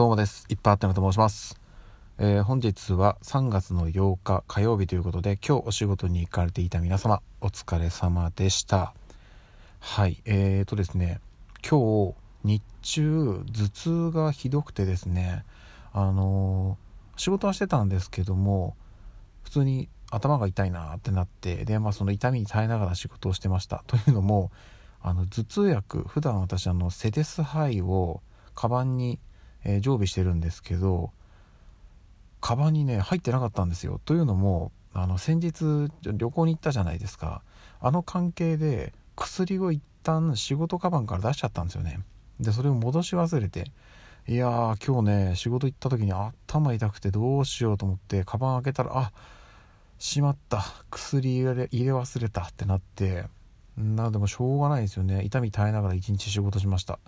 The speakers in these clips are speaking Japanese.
どうもです。いっぱいあってのと申します。えー、本日は3月の8日火曜日ということで、今日お仕事に行かれていた皆様、お疲れ様でした。はい、えーとですね、今日、日中、頭痛がひどくてですね、あのー、仕事はしてたんですけども、普通に頭が痛いなってなって、で、まあその痛みに耐えながら仕事をしてました。というのも、あの頭痛薬、普段私あのセデスハイをカバンにえー、常備してるんですけどカバンにね入ってなかったんですよ。というのもあの先日旅行に行ったじゃないですか。あの関係で薬を一旦仕事カバンから出しちゃったんですよね。でそれを戻し忘れていやー今日ね仕事行った時に頭痛くてどうしようと思ってカバン開けたらあしまった。薬入れ入れ忘れたってなってなでもしょうがないですよね。痛み耐えながら一日仕事しました。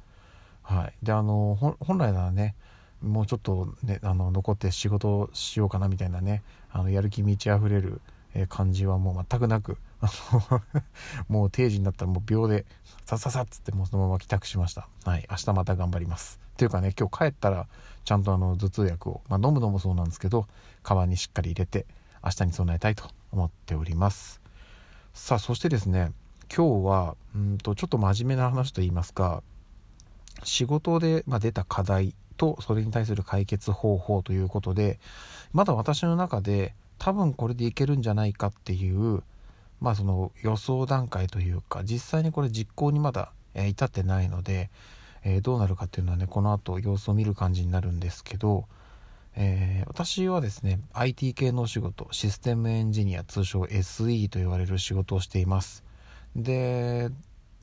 はい、であの本来ならねもうちょっと、ね、あの残って仕事しようかなみたいなねあのやる気満ち溢れる感じはもう全くなく もう定時になったらもう秒でさささっつってもうそのまま帰宅しました。はい。明日また頑張ります。っていうかね今日帰ったらちゃんとあの頭痛薬を、まあ、飲むのもそうなんですけどカバンにしっかり入れて明日に備えたいと思っております。さあそしてですね今日はうんとちょっと真面目な話と言いますか仕事で、ま出た課題とそれに対する解決方法ということでまだ私の中で多分これでいけるんじゃないかっていうまあその予想段階というか実際にこれ実行にまだ、え至ってないので、え、どうなるかっていうのはねこの後様子を見る感じになるんですけど、えー、私はですね IT 系のお仕事システムエンジニア通称 SE と言われる仕事をしています。で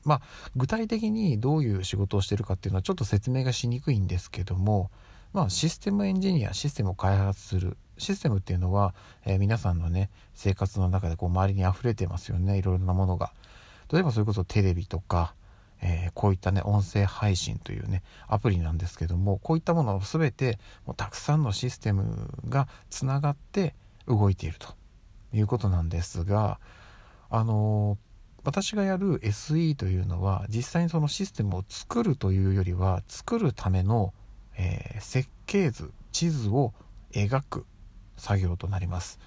まあ、具体的にどういう仕事をしてるかっていうのはちょっと説明がしにくいんですけども、まあ、システムエンジニアシステムを開発するシステムっていうのは、えー、皆さんのね生活の中でこう周りに溢れてますよね。いろいろなものが。例えばそれこそテレビとか、えー、こういったね音声配信というねアプリなんですけどもこういったものを全てもうたくさんのシステムがつながって動いているということなんですがあのー私がやる SE というのは実際にそのシステムを作るというよりは作るための、えー、設計図地図を描く作業となります。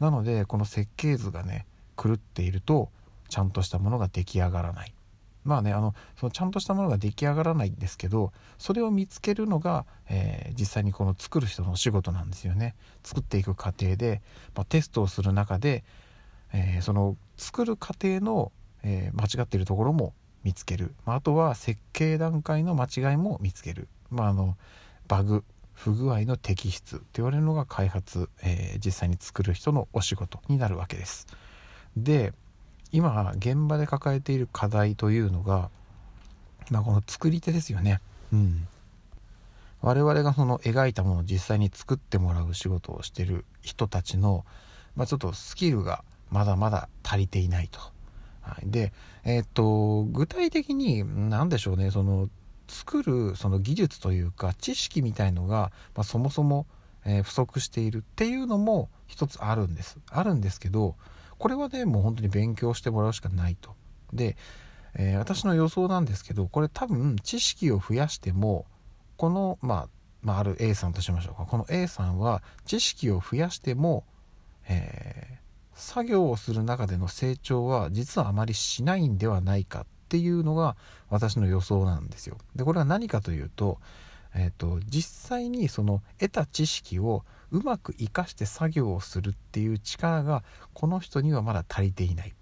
なのでこの設計図がね狂っているとちゃんとしたものが出来上がらない。まあねあのそのちゃんとしたものが出来上がらないんですけどそれを見つけるのが、えー、実際にこの作る人のお仕事なんですよね。作っていく過程で、まあ、テストをする中で、えー、その作る過程のえー、間違ってるところも見つける、まあ、あとは設計段階の間違いも見つける、まあ、あのバグ不具合の摘出と言われるのが開発、えー、実際に作る人のお仕事になるわけです。で今現場で抱えている課題というのが、まあ、この作り手ですよね。うん、我々がその描いたものを実際に作ってもらう仕事をしてる人たちの、まあ、ちょっとスキルがまだまだ足りていないと。はい、で、えー、っと、具体的に何でしょうね、その、作るその技術というか知識みたいのが、まあ、そもそも、えー、不足しているっていうのも一つあるんです。あるんですけど、これはね、もう本当に勉強してもらうしかないと。で、えー、私の予想なんですけど、これ多分知識を増やしても、この、まあ、まあ、ある A さんとしましょうか。この A さんは知識を増やしても、え作業をする中での成長は実はあまりしないんではないかっていうのが私の予想なんですよ。でこれは何かというと,、えーと、実際にその得た知識をうまく活かして作業をするっていう力がこの人にはまだ足りていない。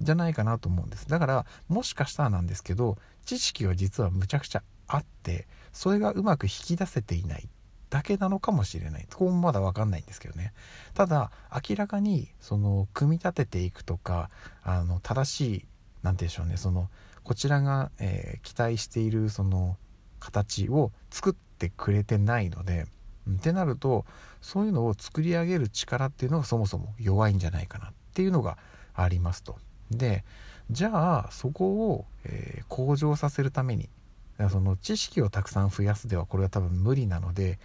じゃないかなと思うんです。だからもしかしたらなんですけど知識は実はむちゃくちゃあってそれがうまく引き出せていない。だけなのかもしれない。そこもまだ分かんないんですけどね。ただ明らかにその組み立てていくとかあの正しい何て言うんでしょうね。そのこちらが、えー、期待しているその形を作ってくれてないのでってなるとそういうのを作り上げる力っていうのがそもそも弱いんじゃないかなっていうのがありますと。でじゃあそこを、えー、向上させるためにその知識をたくさん増やすではこれは多分無理なので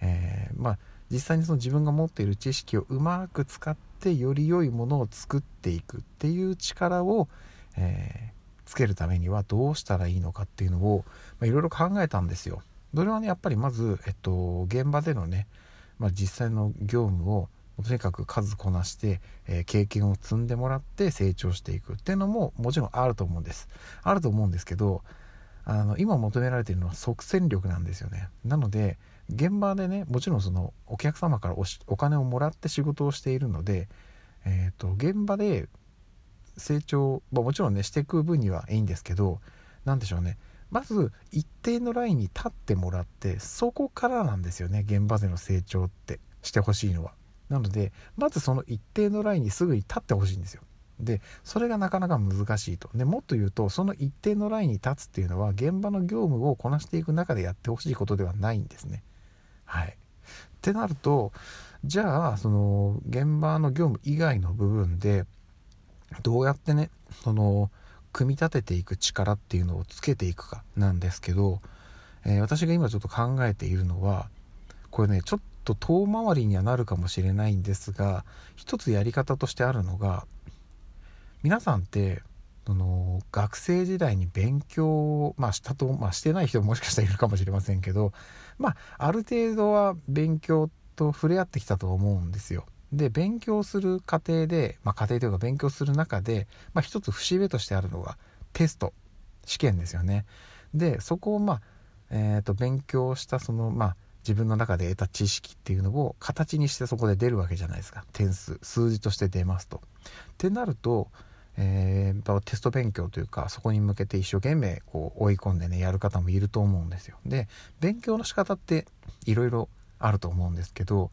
えー、まあ実際にその自分が持っている知識をうまく使ってより良いものを作っていくっていう力を、えー、つけるためにはどうしたらいいのかっていうのをいろいろ考えたんですよ。それはねやっぱりまず、えっと、現場でのね、まあ、実際の業務をとにかく数こなして、えー、経験を積んでもらって成長していくっていうのももちろんあると思うんですあると思うんですけどあの今求められているのは即戦力なんですよねなので現場でねもちろんそのお客様からお金をもらって仕事をしているので、えーと、現場で成長、まあ、もちろんねしていく分にはいいんですけど何でしょうねまず一定のラインに立ってもらってそこからなんですよね現場での成長ってしてほしいのは。なのでまずその一定のラインにすぐに立ってほしいんですよ。でそれがなかなか難しいとでもっと言うとその一定のラインに立つっていうのは現場の業務をこなしていく中でやってほしいことではないんですね。はい、ってなるとじゃあその現場の業務以外の部分でどうやってねその組み立てていく力っていうのをつけていくかなんですけど、えー、私が今ちょっと考えているのはこれねちょっと遠回りにはなるかもしれないんですが一つやり方としてあるのが皆さんってその学生時代に勉強を、まあ、したと、まあ、してない人ももしかしたらいるかもしれませんけど、まあ、ある程度は勉強と触れ合ってきたと思うんですよ。で勉強する過程で、まあ、家庭というか勉強する中で、まあ、一つ節目としてあるのがテスト試験ですよね。でそこをまあ、えー、と勉強したそのまあ自分の中で得た知識っていうのを形にしてそこで出るわけじゃないですか点数数字として出ますと。ってなると、えー、テスト勉強というかそこに向けて一生懸命こう追い込んでねやる方もいると思うんですよ。で勉強の仕方っていろいろあると思うんですけど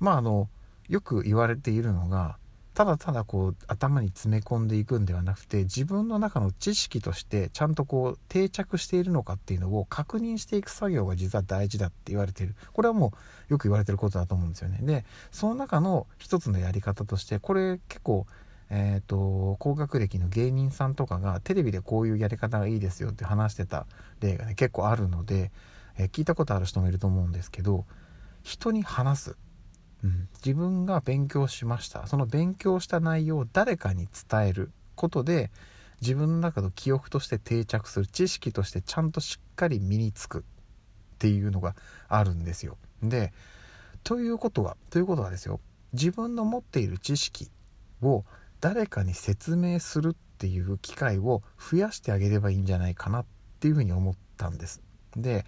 まああのよく言われているのがただただこう頭に詰め込んでいくんではなくて自分の中の知識としてちゃんとこう定着しているのかっていうのを確認していく作業が実は大事だって言われているこれはもうよく言われてることだと思うんですよねでその中の一つのやり方としてこれ結構えーと、高学歴の芸人さんとかがテレビでこういうやり方がいいですよって話してた例がね結構あるので、えー、聞いたことある人もいると思うんですけど人に話す。うん、自分が勉強しました。その勉強した内容を誰かに伝える。ことで自分の中の記憶として定着する。知識としてちゃんとしっかり身につく。っていうのがあるんですよ。でということはということはですよ。自分の持っている知識を誰かに説明するっていう機会を増やしてあげればいいんじゃないかなっていうふうに思ったんです。で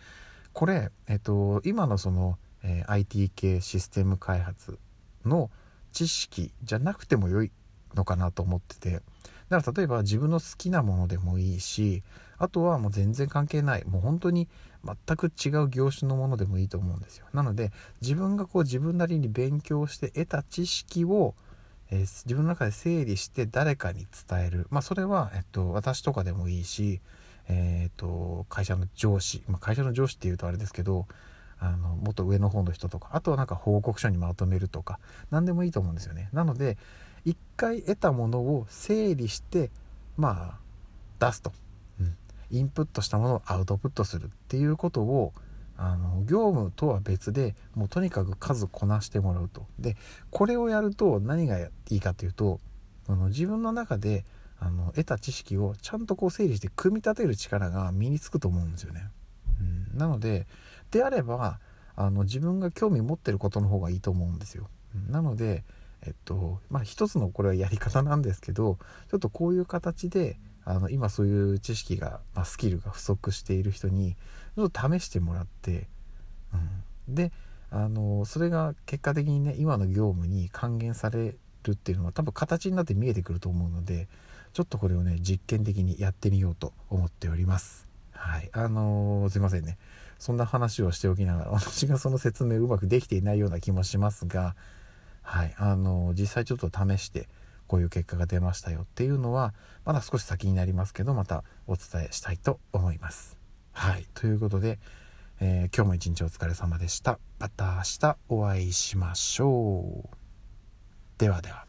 これ、えっと、今のそのえー、IT 系システム開発の知識じゃなくても良いのかなと思っててだから例えば自分の好きなものでもいいしあとはもう全然関係ないもう本当に全く違う業種のものでもいいと思うんですよなので自分がこう自分なりに勉強して得た知識を、えー、自分の中で整理して誰かに伝える。まあそれは、えっと、私とかでもいいしえーと、と会社の上司、まあ、会社の上司っていうとあれですけどあのもっと上の方の人とかあとはなんか報告書にまとめるとか何でもいいと思うんですよね。なので一回得たものを整理してまあ出すと、うん、インプットしたものをアウトプットするっていうことをあの業務とは別でもうとにかく数こなしてもらうとでこれをやると何がいいかというとあの自分の中であの得た知識をちゃんとこう整理して組み立てる力が身につくと思うんですよね。うん、なのでであればあの自分が興味持ってることの方がいいと思うんですよ。なので、えっとまあ、一つのこれはやり方なんですけどちょっとこういう形であの今そういう知識が、まあ、スキルが不足している人にちょっと試してもらって、うん、であのそれが結果的にね今の業務に還元されるっていうのは多分形になって見えてくると思うのでちょっとこれをね実験的にやってみようと思っております。はいあのー、すいませんねそんな話をしておきながら私がその説明うまくできていないような気もしますがはいあの実際ちょっと試してこういう結果が出ましたよっていうのはまだ少し先になりますけどまたお伝えしたいと思います。はいということで、えー、今日も一日お疲れ様でした。また明日お会いしましょう。ではでは。